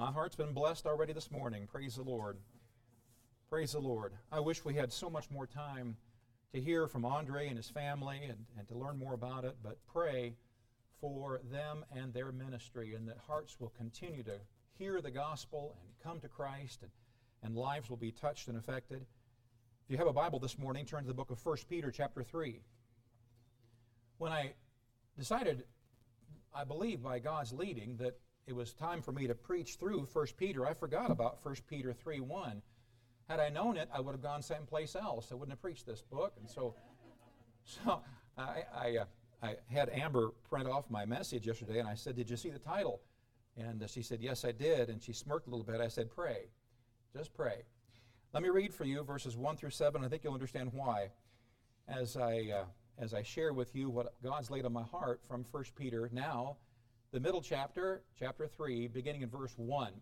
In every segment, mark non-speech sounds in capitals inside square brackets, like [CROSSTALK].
My heart's been blessed already this morning. Praise the Lord. Praise the Lord. I wish we had so much more time to hear from Andre and his family and, and to learn more about it, but pray for them and their ministry and that hearts will continue to hear the gospel and come to Christ and, and lives will be touched and affected. If you have a Bible this morning, turn to the book of 1 Peter, chapter 3. When I decided, I believe by God's leading, that it was time for me to preach through 1 Peter, I forgot about 1 Peter 3 1. Had I known it, I would have gone someplace else. I wouldn't have preached this book. And so, [LAUGHS] so I, I, uh, I had Amber print off my message yesterday, and I said, Did you see the title? And uh, she said, Yes, I did. And she smirked a little bit. I said, Pray. Just pray. Let me read for you verses 1 through 7. I think you'll understand why as I, uh, as I share with you what God's laid on my heart from 1 Peter. Now, the middle chapter, chapter 3, beginning in verse 1.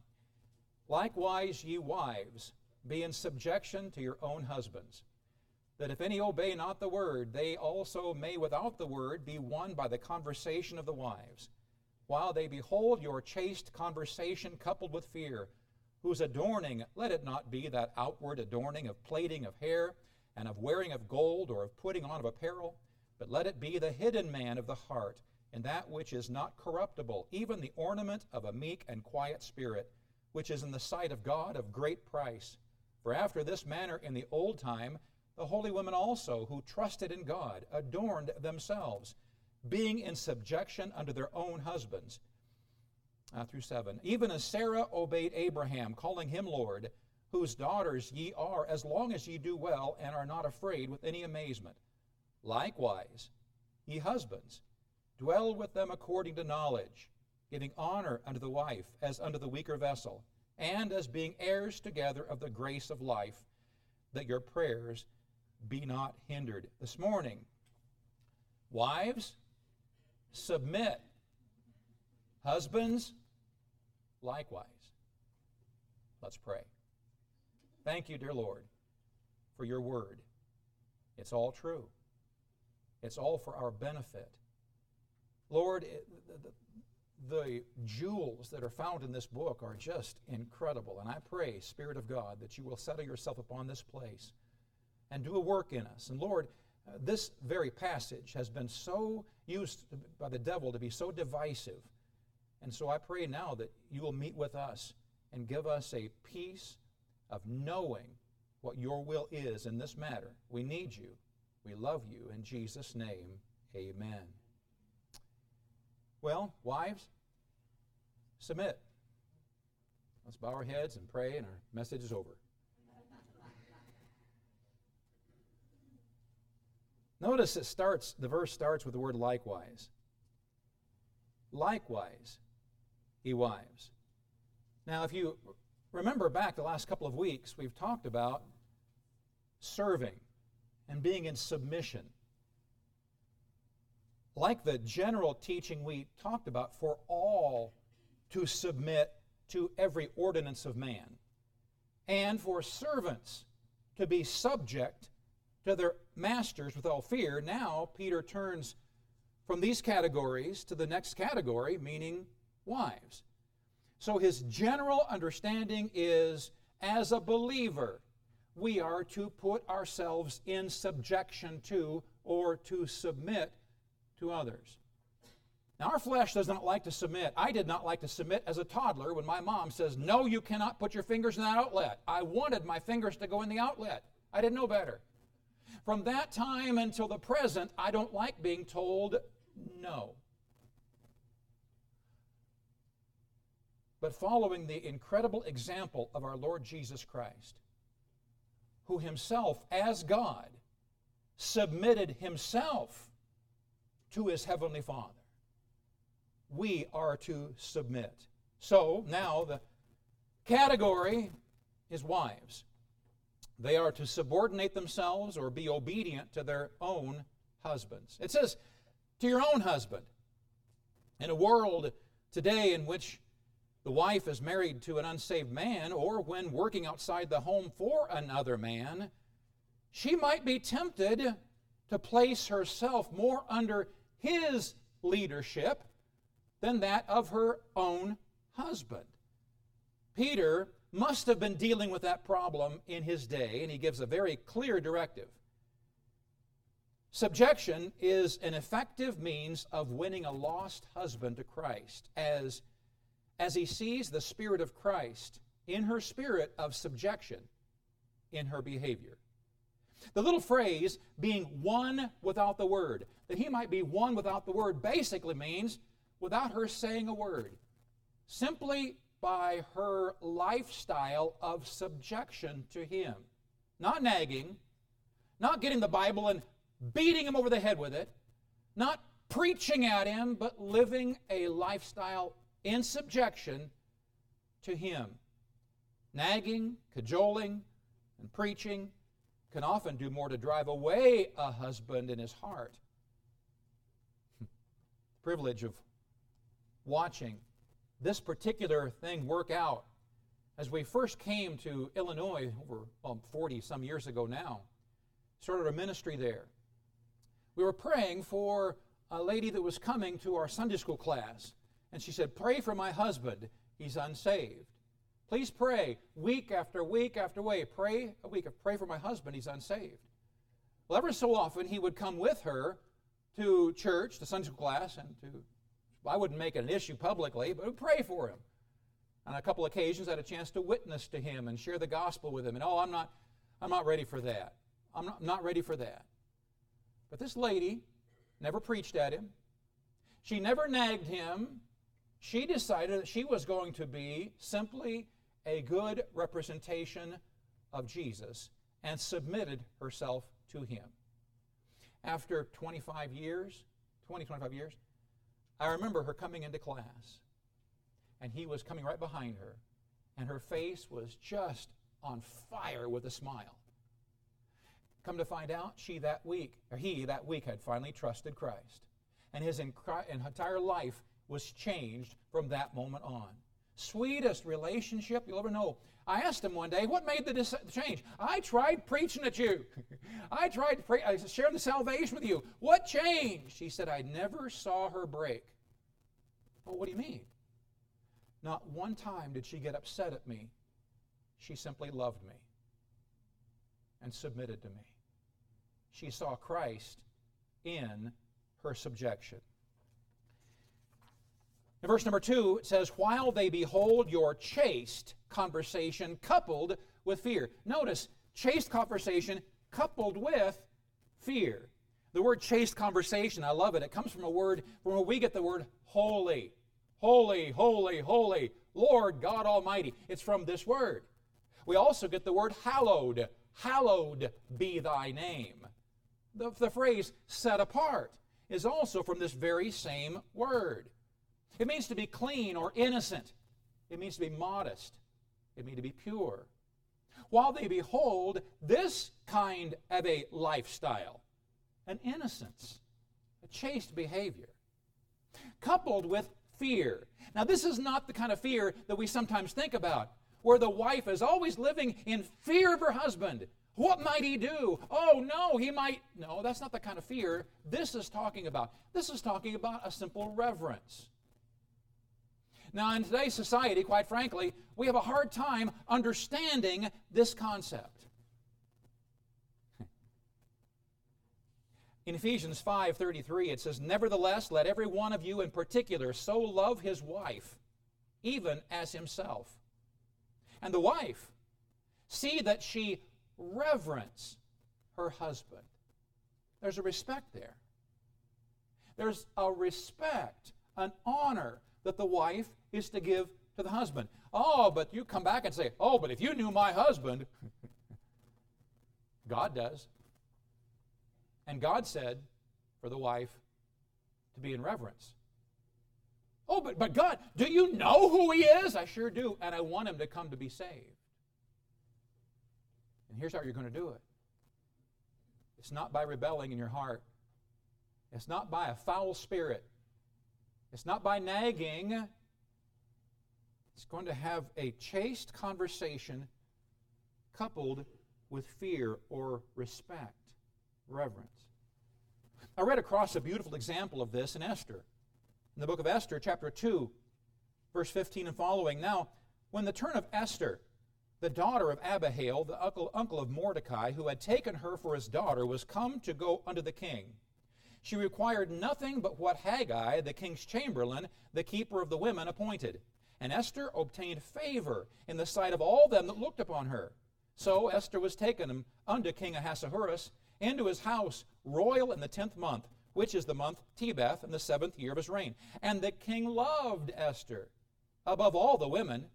Likewise, ye wives, be in subjection to your own husbands, that if any obey not the word, they also may without the word be won by the conversation of the wives, while they behold your chaste conversation coupled with fear whose adorning, let it not be that outward adorning of plaiting of hair and of wearing of gold or of putting on of apparel, but let it be the hidden man of the heart, and that which is not corruptible, even the ornament of a meek and quiet spirit, which is in the sight of God of great price. For after this manner in the old time, the holy women also, who trusted in God, adorned themselves, being in subjection unto their own husbands uh, through 7. Even as Sarah obeyed Abraham, calling him Lord, whose daughters ye are, as long as ye do well and are not afraid with any amazement. Likewise, ye husbands, dwell with them according to knowledge, giving honor unto the wife as unto the weaker vessel, and as being heirs together of the grace of life, that your prayers be not hindered. This morning, wives, submit. Husbands, likewise. Let's pray. Thank you, dear Lord, for your word. It's all true, it's all for our benefit. Lord, the, the jewels that are found in this book are just incredible. And I pray, Spirit of God, that you will settle yourself upon this place and do a work in us. And Lord, uh, this very passage has been so used by the devil to be so divisive and so I pray now that you will meet with us and give us a peace of knowing what your will is in this matter. We need you. We love you. In Jesus' name, amen. Well, wives, submit. Let's bow our heads and pray, and our message is over. Notice it starts, the verse starts with the word likewise. Likewise ye wives. Now, if you remember back the last couple of weeks, we've talked about serving and being in submission. Like the general teaching we talked about, for all to submit to every ordinance of man, and for servants to be subject to their masters with all fear. Now, Peter turns from these categories to the next category, meaning wives. So his general understanding is as a believer, we are to put ourselves in subjection to or to submit to others. Now, our flesh does not like to submit. I did not like to submit as a toddler when my mom says, No, you cannot put your fingers in that outlet. I wanted my fingers to go in the outlet. I didn't know better. From that time until the present, I don't like being told no. but following the incredible example of our Lord Jesus Christ, who himself, as God, submitted himself to his heavenly Father. We are to submit. So now the category is wives. They are to subordinate themselves or be obedient to their own husbands. It says, to your own husband. In a world today in which the wife is married to an unsaved man, or when working outside the home for another man, she might be tempted to place herself more under his leadership than that of her own husband. Peter must have been dealing with that problem in his day, and he gives a very clear directive. Subjection is an effective means of winning a lost husband to Christ as, as he sees the Spirit of Christ in her spirit of subjection in her behavior. The little phrase, being won without the word, that he might be won without the word, basically means without her saying a word. Simply by her lifestyle of subjection to him. Not nagging, not getting the Bible and beating him over the head with it, not preaching at him, but living a lifestyle in subjection to him. Nagging, cajoling, and preaching can often do more to drive away a husband in his heart. [LAUGHS] Privilege of watching this particular thing work out. As we first came to Illinois over 40 some years ago now, started a ministry there. We were praying for a lady that was coming to our Sunday school class, and she said, Pray for my husband. He's unsaved. Please pray week after week after week. Pray a week. Pray for my husband. He's unsaved. Well, ever so often he would come with her to church, to Sunday school class, and to I wouldn't make it an issue publicly, but pray for him. On a couple occasions, I had a chance to witness to him and share the gospel with him. And oh, I'm not, I'm not ready for that. I'm not, not ready for that. But this lady never preached at him. She never nagged him. She decided that she was going to be simply a good representation of Jesus and submitted herself to him. After 25 years, 20, 25 years, I remember her coming into class, and he was coming right behind her, and her face was just on fire with a smile. Come to find out, she that week, or he that week, had finally trusted Christ, and his entire life was changed from that moment on. Sweetest relationship you'll ever know. I asked him one day, what made the change? I tried preaching at you. [LAUGHS] I tried pre- share the salvation with you. What changed? He said, I never saw her break. Well, what do you mean? Not one time did she get upset at me. She simply loved me and submitted to me. She saw Christ in her subjection. In verse number two, it says, While they behold your chaste conversation coupled with fear. Notice, chaste conversation coupled with fear. The word chaste conversation, I love it. It comes from a word from where we get the word holy. Holy, holy, holy, Lord God Almighty. It's from this word. We also get the word hallowed. Hallowed be thy name. The, the phrase set apart is also from this very same word. It means to be clean or innocent. It means to be modest. It means to be pure. While they behold this kind of a lifestyle, an innocence, a chaste behavior, coupled with fear. Now, this is not the kind of fear that we sometimes think about, where the wife is always living in fear of her husband. What might he do? Oh, no, he might. No, that's not the kind of fear this is talking about. This is talking about a simple reverence. Now, in today's society, quite frankly, we have a hard time understanding this concept. In Ephesians 5:33 it says, "Nevertheless, let every one of you in particular so love his wife, even as himself. And the wife see that she reverence her husband." There's a respect there. There's a respect, an honor that the wife is to give to the husband. Oh, but you come back and say, oh, but if you knew my husband, [LAUGHS] God does. And God said for the wife to be in reverence. Oh, but, but God, do you know who He is? I sure do, and I want Him to come to be saved. And here's how you're going to do it it's not by rebelling in your heart, it's not by a foul spirit, it's not by nagging. It's going to have a chaste conversation coupled with fear or respect, reverence. I read across a beautiful example of this in Esther. In the book of Esther, chapter 2, verse 15 and following. Now, When the turn of Esther, the daughter of Abihail, the uncle, uncle of Mordecai, who had taken her for his daughter, was come to go unto the king, she required nothing but what Hegai, the king's chamberlain, the keeper of the women, appointed. And Esther obtained favor in the sight of all them that looked upon her. So Esther was taken unto King Ahasuerus into his house, royal in the tenth month, which is the month Tebeth, in the seventh year of his reign. And the king loved Esther above all the women,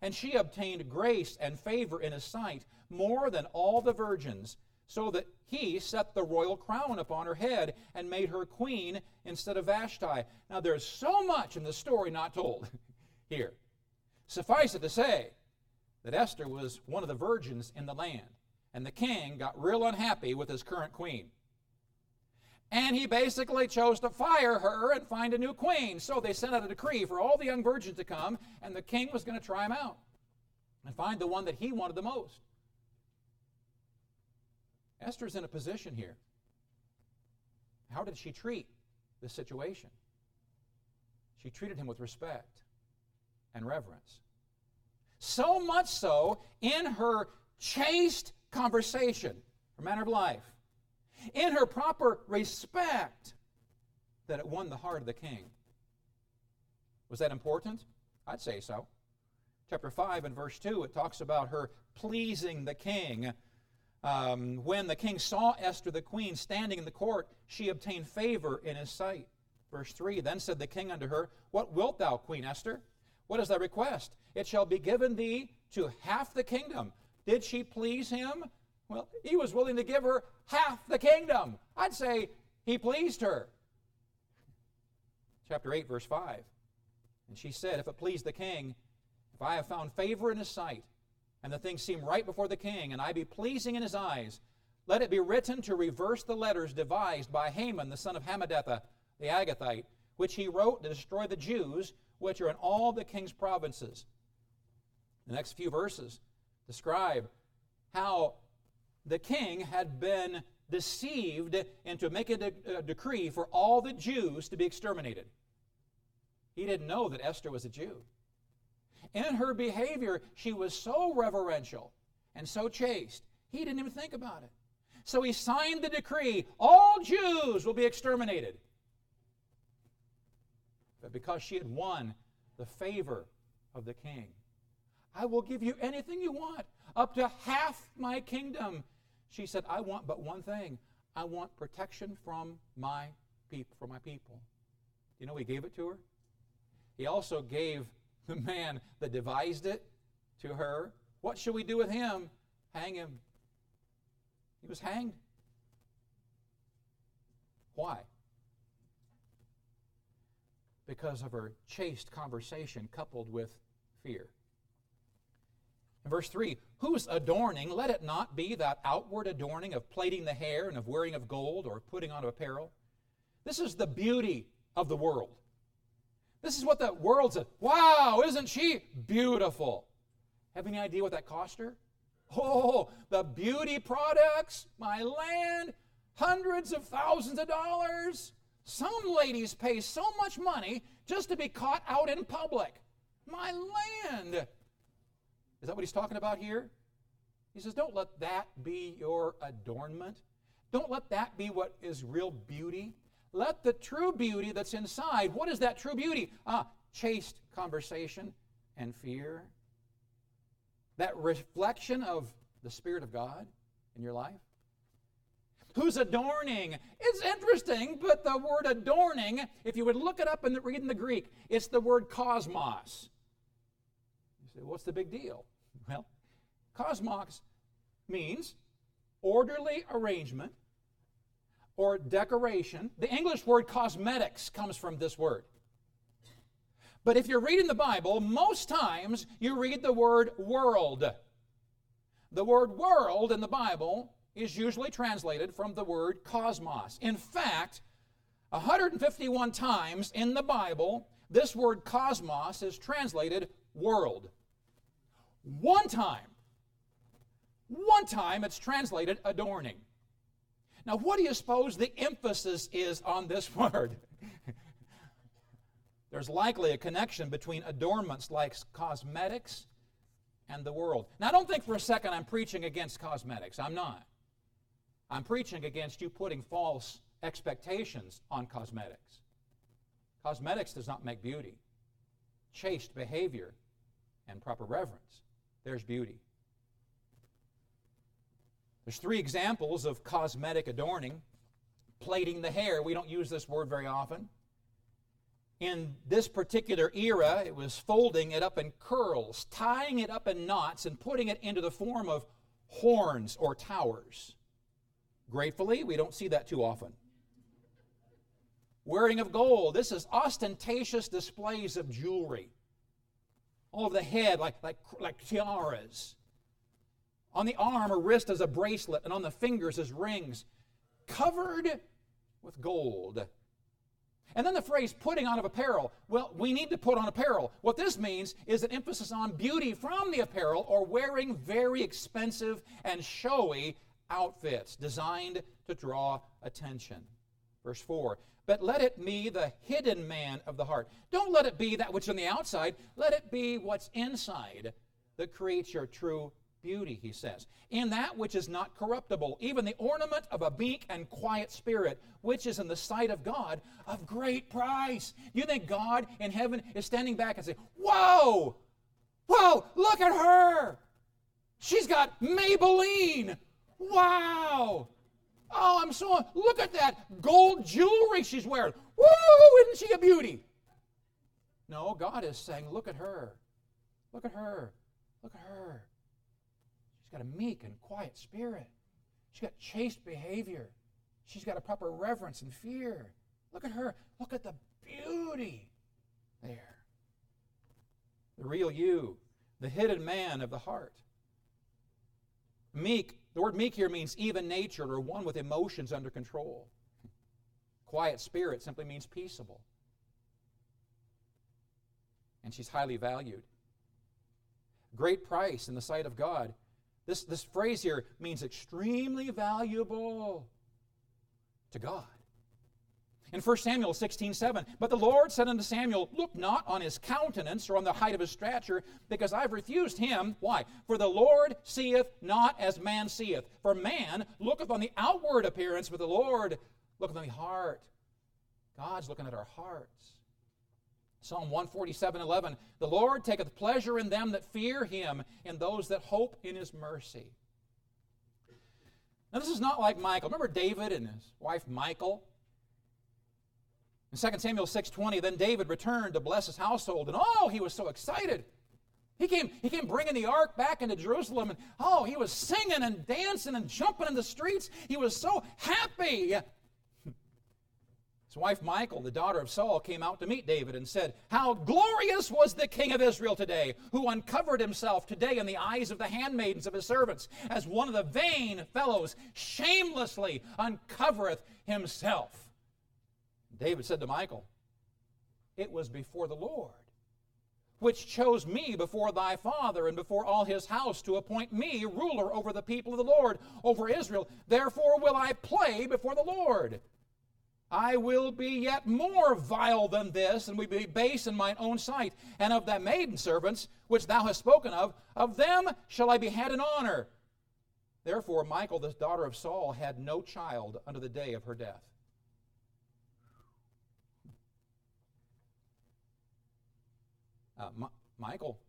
and she obtained grace and favor in his sight more than all the virgins, so that he set the royal crown upon her head and made her queen instead of Vashti. Now, there's so much in the story not told [LAUGHS] here. Suffice it to say that Esther was one of the virgins in the land, and the king got real unhappy with his current queen. And he basically chose to fire her and find a new queen. So they sent out a decree for all the young virgins to come, and the king was going to try them out and find the one that he wanted the most. Esther's in a position here. How did she treat the situation? She treated him with respect and reverence. So much so in her chaste conversation, her manner of life, in her proper respect, that it won the heart of the king. Was that important? I'd say so. Chapter 5 and verse 2, it talks about her pleasing the king. Um, when the king saw Esther the queen standing in the court, she obtained favor in his sight. Verse 3 Then said the king unto her, What wilt thou, Queen Esther? What is thy request? It shall be given thee to half the kingdom. Did she please him? Well, he was willing to give her half the kingdom. I'd say he pleased her. Chapter 8, verse 5. And she said, If it please the king, if I have found favor in his sight, and the things seem right before the king, and I be pleasing in his eyes, let it be written to reverse the letters devised by Haman the son of Hammedatha the Agagite, which he wrote to destroy the Jews which are in all the king's provinces. The next few verses describe how the king had been deceived into making a, de- a decree for all the Jews to be exterminated. He didn't know that Esther was a Jew. In her behavior, she was so reverential and so chaste, he didn't even think about it. So he signed the decree all Jews will be exterminated. But because she had won the favor of the king, I will give you anything you want, up to half my kingdom. She said, I want but one thing. I want protection from my people, for my people. You know, he gave it to her. He also gave the man that devised it to her. What should we do with him? Hang him. He was hanged. Why? Because of her chaste conversation coupled with fear. In verse 3, whose adorning, let it not be that outward adorning of plaiting the hair and of wearing of gold or putting on of apparel. This is the beauty of the world. This is what the world says. Wow, isn't she beautiful? Have any idea what that cost her? Oh, the beauty products, my land, hundreds of thousands of dollars. Some ladies pay so much money just to be caught out in public. My land. Is that what he's talking about here? He says, Don't let that be your adornment. Don't let that be what is real beauty. Let the true beauty that's inside, what is that true beauty? Ah, chaste conversation and fear. That reflection of the Spirit of God in your life. Who's adorning? It's interesting, but the word adorning, if you would look it up and read in the Greek, it's the word cosmos. You say, what's the big deal? [LAUGHS] Well, cosmos means orderly arrangement or decoration. The English word cosmetics comes from this word. But if you're reading the Bible, most times you read the word world. The word world in the Bible is usually translated from the word cosmos. In fact, 151 times in the Bible, this word cosmos is translated world. One time, one time it's translated adorning. Now, what do you suppose the emphasis is on this [LAUGHS] word? There's likely a connection between adornments like cosmetics and the world. Now, don't think for a second I'm preaching against cosmetics. I'm not. I'm preaching against you putting false expectations on cosmetics. Cosmetics does not make beauty. Chaste behavior and proper reverence, there's beauty. There's three examples of cosmetic adorning. Plaiting the hair, we don't use this word very often. In this particular era, it was folding it up in curls, tying it up in knots, and putting it into the form of horns or towers. Gratefully, we don't see that too often. Wearing of gold, this is ostentatious displays of jewelry. All over the head, like, like, like tiaras. On the arm or wrist as a bracelet, and on the fingers as rings, covered with gold. And then the phrase putting on of apparel. Well, we need to put on apparel. What this means is an emphasis on beauty from the apparel or wearing very expensive and showy outfits designed to draw attention. Verse 4 But let it be the hidden man of the heart. Don't let it be that which is on the outside, let it be what's inside that creates your true beauty, he says, in that which is not corruptible, even the ornament of a meek and quiet spirit, which is in the sight of God of great price. You think God in heaven is standing back and saying, Whoa, whoa, look at her. She's got Maybelline. Wow. Oh, I'm so, look at that gold jewelry she's wearing. Woo, isn't she a beauty? No, God is saying, Look at her. Look at her. Look at her got a meek and quiet spirit. She's got chaste behavior. She's got a proper reverence and fear. Look at her. Look at the beauty there. The real you, the hidden man of the heart. Meek, the word meek here means even natured or one with emotions under control. Quiet spirit simply means peaceable. And she's highly valued. Great price in the sight of God. This, this phrase here means extremely valuable to God. In 1 Samuel 16, 7, but the Lord said unto Samuel, Look not on his countenance or on the height of his stature, because I've refused him. Why? For the Lord seeth not as man seeth. For man looketh on the outward appearance, but the Lord looketh on the heart. God's looking at our hearts. Psalm 147 11. The Lord taketh pleasure in them that fear him, in those that hope in his mercy. Now, this is not like Michal. Remember David and his wife Michal? In 2 Samuel 6:20, then David returned to bless his household, and oh, he was so excited. He came, he came bringing the ark back into Jerusalem, and oh, he was singing and dancing and jumping in the streets. He was so happy. His wife Michal, the daughter of Saul, came out to meet David and said, How glorious was the king of Israel today, who uncovered himself today in the eyes of the handmaidens of his servants, as one of the vain fellows shamelessly uncovereth himself. David said to Michal, It was before the Lord, which chose me before thy father and before all his house to appoint me ruler over the people of the Lord, over Israel. Therefore will I play before the Lord. I will be yet more vile than this, and will be base in mine own sight. And of thy maiden servants, which thou hast spoken of, of them shall I be had in honor. Therefore, Michal, the daughter of Saul, had no child unto the day of her death. Uh, M- Michal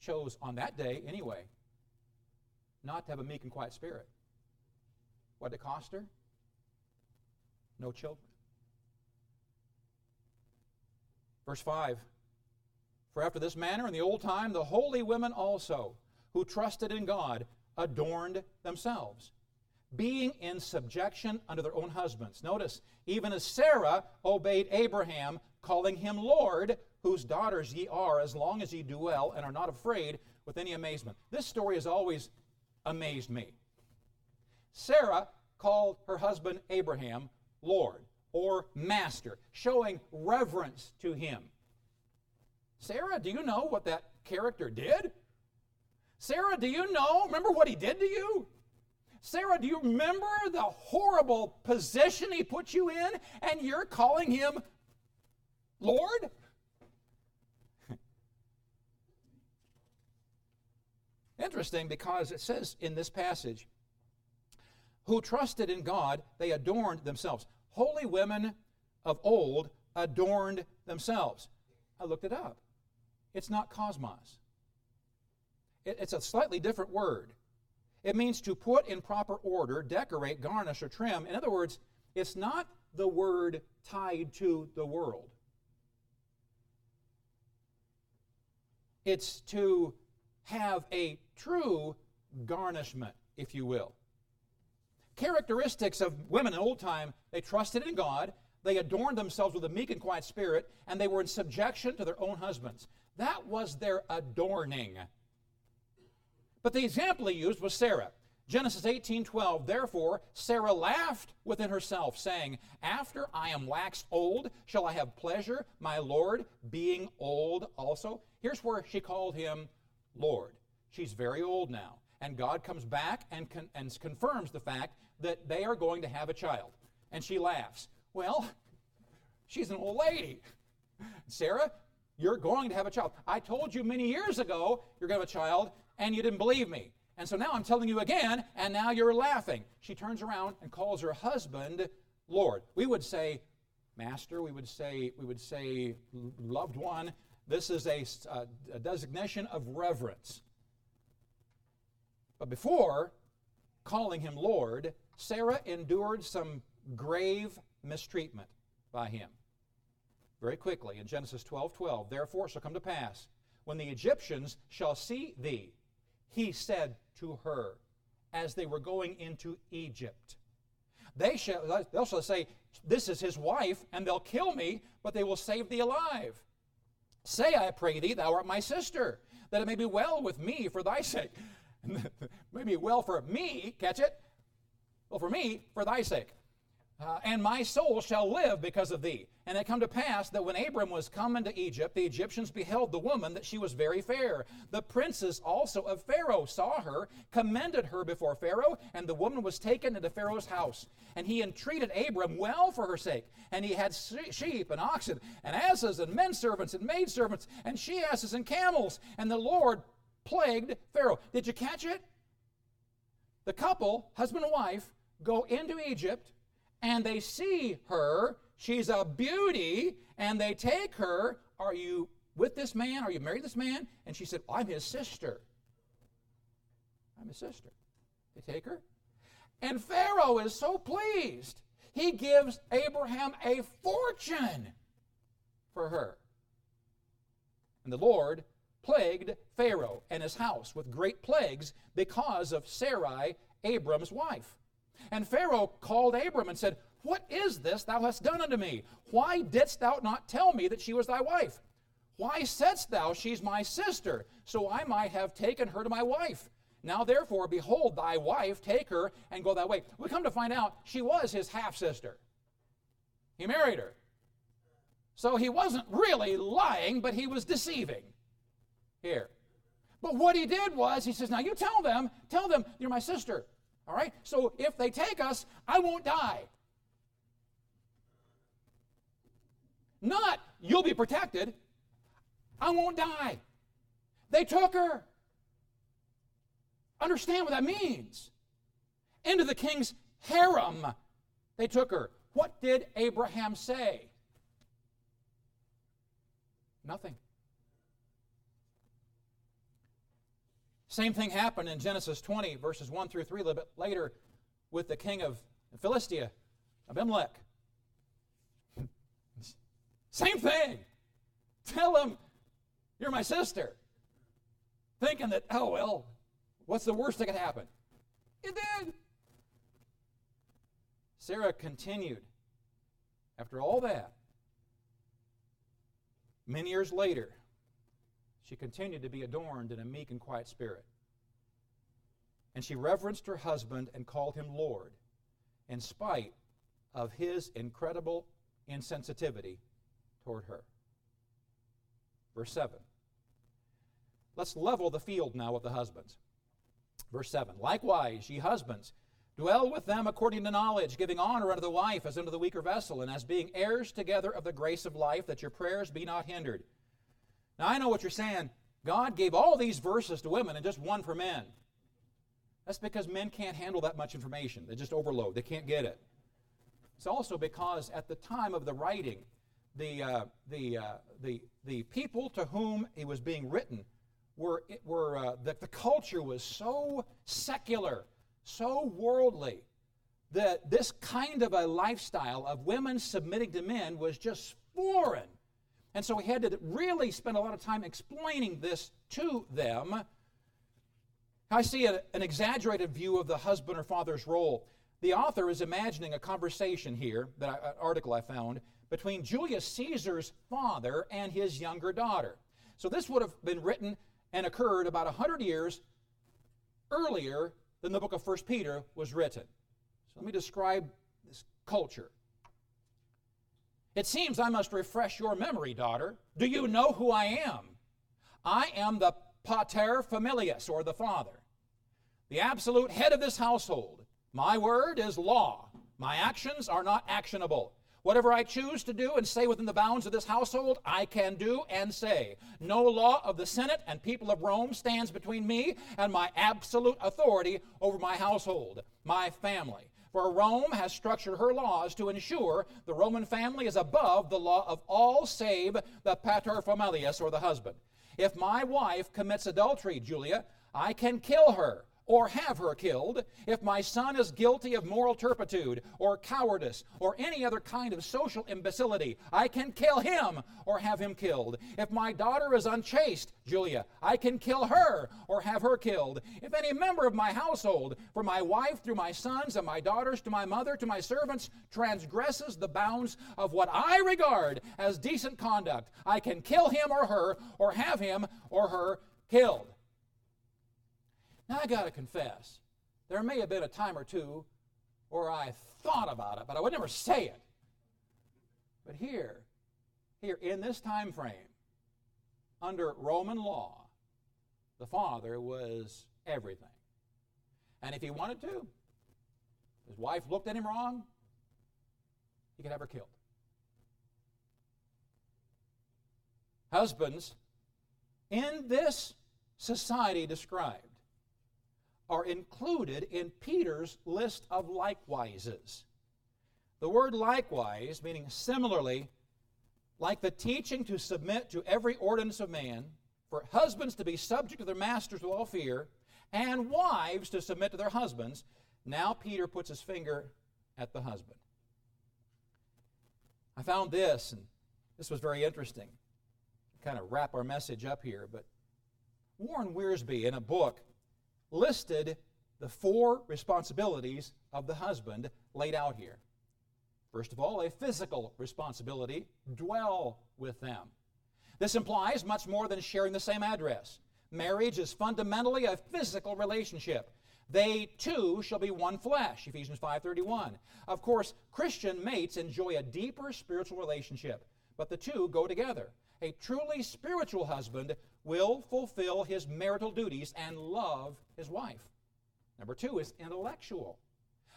chose on that day, anyway, not to have a meek and quiet spirit. What did it cost her? No children. Verse 5 For after this manner in the old time, the holy women also, who trusted in God, adorned themselves, being in subjection unto their own husbands. Notice, even as Sarah obeyed Abraham, calling him Lord, whose daughters ye are, as long as ye do well and are not afraid with any amazement. This story has always amazed me. Sarah called her husband Abraham Lord or master, showing reverence to him. Sarah, do you know what that character did? Sarah, do you know? Remember what he did to you? Sarah, do you remember the horrible position he put you in and you're calling him Lord? [LAUGHS] interesting because it says in this passage, who trusted in God, they adorned themselves. Holy women of old adorned themselves. I looked it up. It's not cosmos, it's a slightly different word. It means to put in proper order, decorate, garnish, or trim. In other words, it's not the word tied to the world. It's to have a true garnishment, if you will. Characteristics of women in old time, they trusted in God, they adorned themselves with a meek and quiet spirit, and they were in subjection to their own husbands. That was their adorning. But the example he used was Sarah. Genesis 18:12 Therefore Sarah laughed within herself saying after I am waxed old shall I have pleasure my lord being old also Here's where she called him Lord She's very old now and God comes back and, con- and confirms the fact that they are going to have a child and she laughs well she's an old lady Sarah you're going to have a child I told you many years ago you're going to have a child and you didn't believe me and so now I'm telling you again, and now you're laughing. She turns around and calls her husband Lord. We would say master, we would say, we would say loved one. This is a, a, designation of reverence. But before calling him Lord, Sarah endured some grave mistreatment by him. Very quickly, in Genesis 12 12, therefore shall come to pass, when the Egyptians shall see thee, he said to her as they were going into Egypt. They shall, they'll shall say, This is his wife, and they'll kill me, but they will save thee alive. Say, I pray thee, thou art my sister, that it may be well with me for thy sake. [LAUGHS] may be well for me, catch it? Well, for me, for thy sake. Uh, and my soul shall live because of thee. And it come to pass that when Abram was come into Egypt, the Egyptians beheld the woman that she was very fair. The princes also of Pharaoh saw her, commended her before Pharaoh, and the woman was taken into Pharaoh's house. And he entreated Abram well for her sake. And he had sheep and oxen, and asses, and men servants, and maid servants, and she asses, and camels. And the Lord plagued Pharaoh. Did you catch it? The couple, husband and wife, go into Egypt and they see her. She's a beauty, and they take her. Are you with this man? Are you married this man? And she said, I'm his sister. I'm his sister. They take her. And Pharaoh is so pleased. He gives Abraham a fortune for her. And the Lord plagued Pharaoh and his house with great plagues because of Sarai, Abram's wife. And Pharaoh called Abram and said, What is this thou hast done unto me? Why didst thou not tell me that she was thy wife? Why saidst thou, She's my sister, so I might have taken her to my wife? Now therefore, behold, thy wife, take her and go thy way. We come to find out she was his half sister. He married her. So he wasn't really lying, but he was deceiving here. But what he did was, he says, Now you tell them, tell them you're my sister. All right? So if they take us, I won't die. Not, you'll be protected. I won't die. They took her. Understand what that means. Into the king's harem, they took her. What did Abraham say? Nothing. Same thing happened in Genesis 20, verses 1 through 3, a little bit later, with the king of Philistia, Abimelech. [LAUGHS] Same thing. Tell him, you're my sister. Thinking that, oh, well, what's the worst that could happen? It did. Sarah continued. After all that, many years later, she continued to be adorned in a meek and quiet spirit. And she reverenced her husband and called him Lord, in spite of his incredible insensitivity toward her. Verse 7. Let's level the field now with the husbands. Verse 7 Likewise, ye husbands, dwell with them according to knowledge, giving honor unto the wife as unto the weaker vessel, and as being heirs together of the grace of life, that your prayers be not hindered. Now, I know what you're saying. God gave all these verses to women and just one for men. That's because men can't handle that much information. They just overload, they can't get it. It's also because at the time of the writing, the, uh, the, uh, the, the people to whom it was being written were, were uh, that the culture was so secular, so worldly, that this kind of a lifestyle of women submitting to men was just foreign. And so he had to really spend a lot of time explaining this to them. I see a, an exaggerated view of the husband or father's role. The author is imagining a conversation here, that I, an article I found, between Julius Caesar's father and his younger daughter. So this would have been written and occurred about 100 years earlier than the book of 1 Peter was written. So let me describe this culture. It seems I must refresh your memory, daughter. Do you know who I am? I am the pater familias, or the father, the absolute head of this household. My word is law. My actions are not actionable. Whatever I choose to do and say within the bounds of this household, I can do and say. No law of the Senate and people of Rome stands between me and my absolute authority over my household, my family. For Rome has structured her laws to ensure the Roman family is above the law of all save the paterfamilias, or the husband. If my wife commits adultery, Julia, I can kill her or have her killed, if my son is guilty of moral turpitude or cowardice or any other kind of social imbecility, I can kill him or have him killed. If my daughter is unchaste, Julia, I can kill her or have her killed. If any member of my household, from my wife through my sons and my daughters to my mother to my servants, transgresses the bounds of what I regard as decent conduct, I can kill him or her or have him or her killed. Now, I got to confess, there may have been a time or two where I thought about it, but I would never say it. But here, here in this time frame, under Roman law, the father was everything. And if he wanted to, his wife looked at him wrong, he could have her killed. Husbands, in this society described, are included in Peter's list of likewises. The word likewise, meaning similarly, like the teaching to submit to every ordinance of man, for husbands to be subject to their masters with all fear, and wives to submit to their husbands, now Peter puts his finger at the husband. I found this, and this was very interesting. Kind of wrap our message up here, but Warren Wiersbe, in a book listed the four responsibilities of the husband laid out here. First of all, a physical responsibility dwell with them. This implies much more than sharing the same address. Marriage is fundamentally a physical relationship. They two shall be one flesh, Ephesians 5:31. Of course, Christian mates enjoy a deeper spiritual relationship, but the two go together. A truly spiritual husband will fulfill his marital duties and love his wife. Number two is intellectual.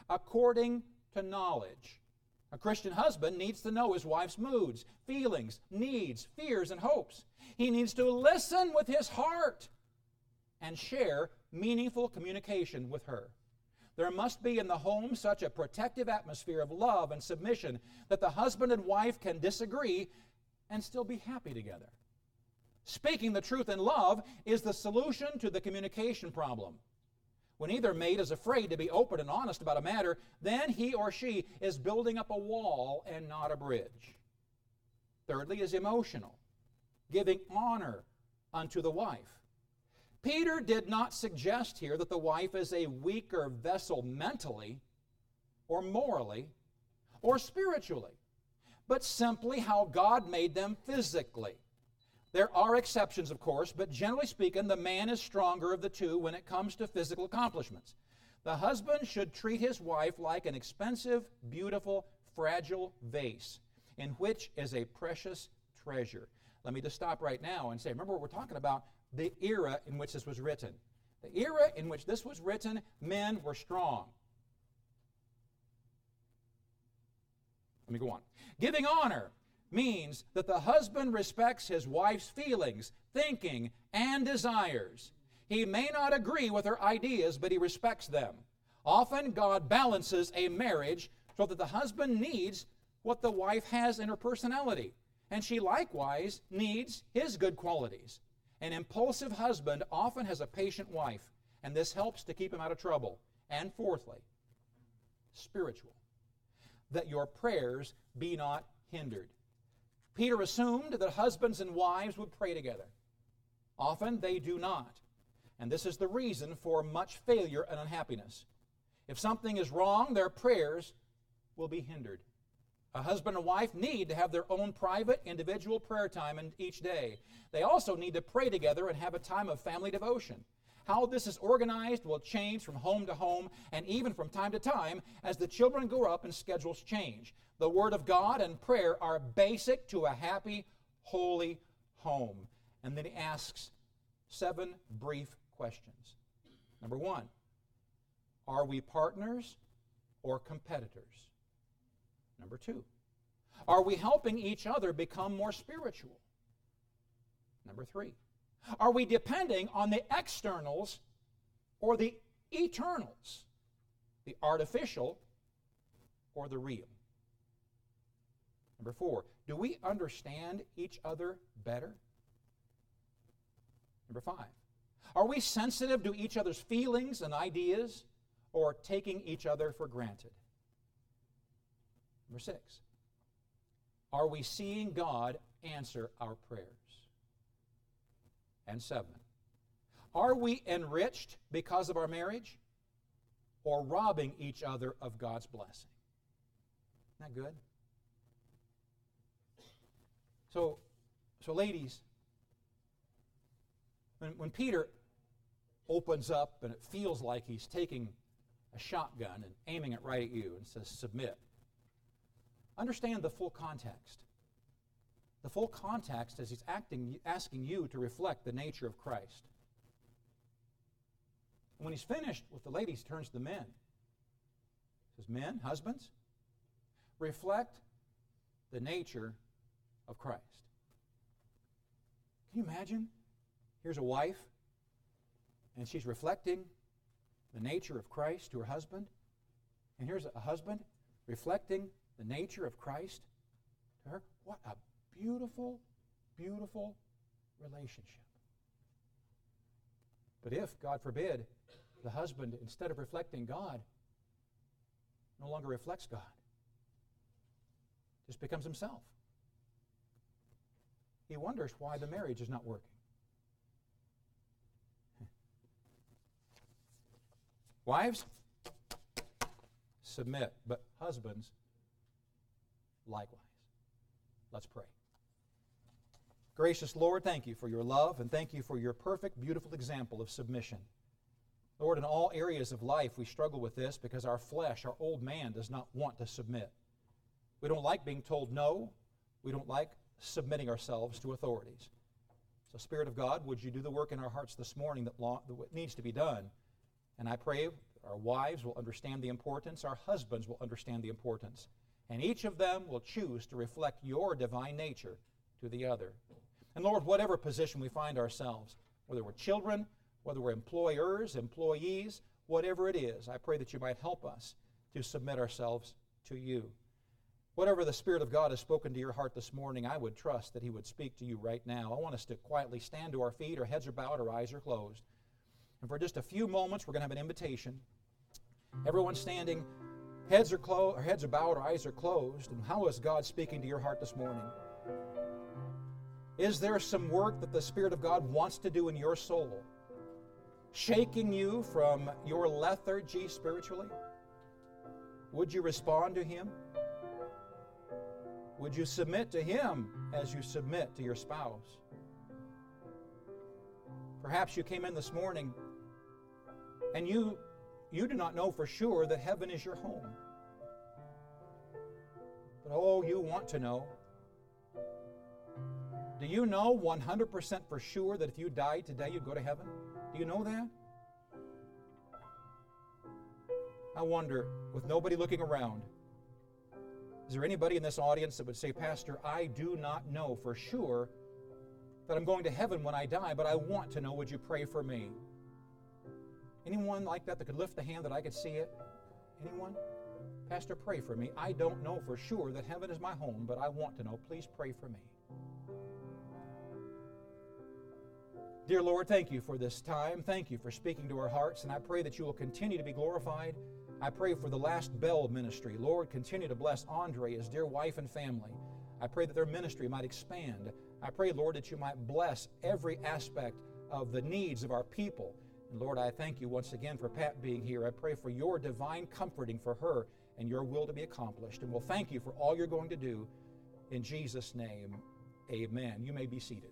According to knowledge. A Christian husband needs to know his wife's moods, feelings, needs, fears, and hopes. He needs to listen with his heart and share meaningful communication with her. There must be in the home such a protective atmosphere of love and submission that the husband and wife can disagree and still be happy together. Speaking the truth in love is the solution to the communication problem. When either mate is afraid to be open and honest about a matter, then he or she is building up a wall and not a bridge. Thirdly, is emotional, giving honor unto the wife. Peter did not suggest here that the wife is a weaker vessel mentally or morally or spiritually, but simply how God made them physically. There are exceptions, of course, but generally speaking, the man is stronger of the two when it comes to physical accomplishments. The husband should treat his wife like an expensive, beautiful, fragile vase in which is a precious treasure. Let me just stop right now and say remember, what we're talking about the era in which this was written. The era in which this was written, men were strong. Let me go on. Giving honor means that the husband respects his wife's feelings, thinking, and desires. He may not agree with her ideas, but he respects them. Often, God balances a marriage so that the husband needs what the wife has in her personality, and she likewise needs his good qualities. An impulsive husband often has a patient wife, and this helps to keep him out of trouble. And fourthly, spiritual, that your prayers be not hindered. Peter assumed that husbands and wives would pray together. Often they do not. And this is the reason for much failure and unhappiness. If something is wrong, their prayers will be hindered. A husband and wife need to have their own private, individual prayer time each day. They also need to pray together and have a time of family devotion. How this is organized will change from home to home and even from time to time as the children grow up and schedules change. The Word of God and prayer are basic to a happy, holy home. And then he asks seven brief questions. Number one, are we partners or competitors? Number two, are we helping each other become more spiritual? Number three, are we depending on the externals or the eternals, the artificial or the real? Number four, do we understand each other better? Number five, are we sensitive to each other's feelings and ideas or taking each other for granted? Number six, are we seeing God answer our prayers? And seven, are we enriched because of our marriage or robbing each other of God's blessing? Isn't that good? So, so ladies, when, when Peter opens up and it feels like he's taking a shotgun and aiming it right at you and says, Submit, Understand the full context. The full context is he's acting, asking you to reflect the nature of Christ. And when he's finished with the ladies, he turns to the men. He says, Men, husbands, reflect the nature of Christ. Can you imagine? Here's a wife, and she's reflecting the nature of Christ to her husband. And here's a husband reflecting the nature of Christ to her. What a beautiful, beautiful relationship. But if, God forbid, the husband, instead of reflecting God, no longer reflects God, just becomes himself, he wonders why the marriage is not working. [LAUGHS] Wives, submit, but husbands, likewise. Let's pray. Gracious Lord, thank you for your love and thank you for your perfect, beautiful example of submission. Lord, in all areas of life we struggle with this because our flesh, our old man, does not want to submit. We don't like being told no. We don't like submitting ourselves to authorities. So, Spirit of God, would you do the work in our hearts this morning that, that needs to be done? And I pray our wives will understand the importance, our husbands will understand the importance and each of them will choose to reflect your divine nature to the other. And Lord, whatever position we find ourselves, whether we're children, whether we're employers, employees, whatever it is, I pray that you might help us to submit ourselves to you. Whatever the Spirit of God has spoken to your heart this morning, I would trust that He would speak to you right now. I want us to quietly stand to our feet, our heads are bowed, our eyes are closed. And for just a few moments, we're going to have an invitation. Everyone standing Heads are closed, our heads are bowed, our eyes are closed. And how is God speaking to your heart this morning? Is there some work that the Spirit of God wants to do in your soul? Shaking you from your lethargy spiritually? Would you respond to Him? Would you submit to Him as you submit to your spouse? Perhaps you came in this morning and you you do not know for sure that heaven is your home. But oh, you want to know. Do you know 100% for sure that if you died today, you'd go to heaven? Do you know that? I wonder, with nobody looking around, Is there anybody in this audience that would say, Pastor, I do not know for sure that I'm going to heaven when I die, but I want to know. Would you pray for me? Anyone like that that could lift the hand that I could see it? Anyone? Pastor, pray for me. I don't know for sure that heaven is my home, but I want to know. Please pray for me. Dear Lord, thank you for this time. Thank you for speaking to our hearts, and I pray that you will continue to be glorified. I pray for the Last Bell ministry. Lord, continue to bless Andre, his dear wife and family. I pray that their ministry might expand. I pray, Lord, that you might bless every aspect of the needs of our people. And Lord, I thank you once again for Pat being here. I pray for your divine comforting for her and your will to be accomplished. And we'll thank you for all you're going to do. In Jesus' name, amen. You may be seated.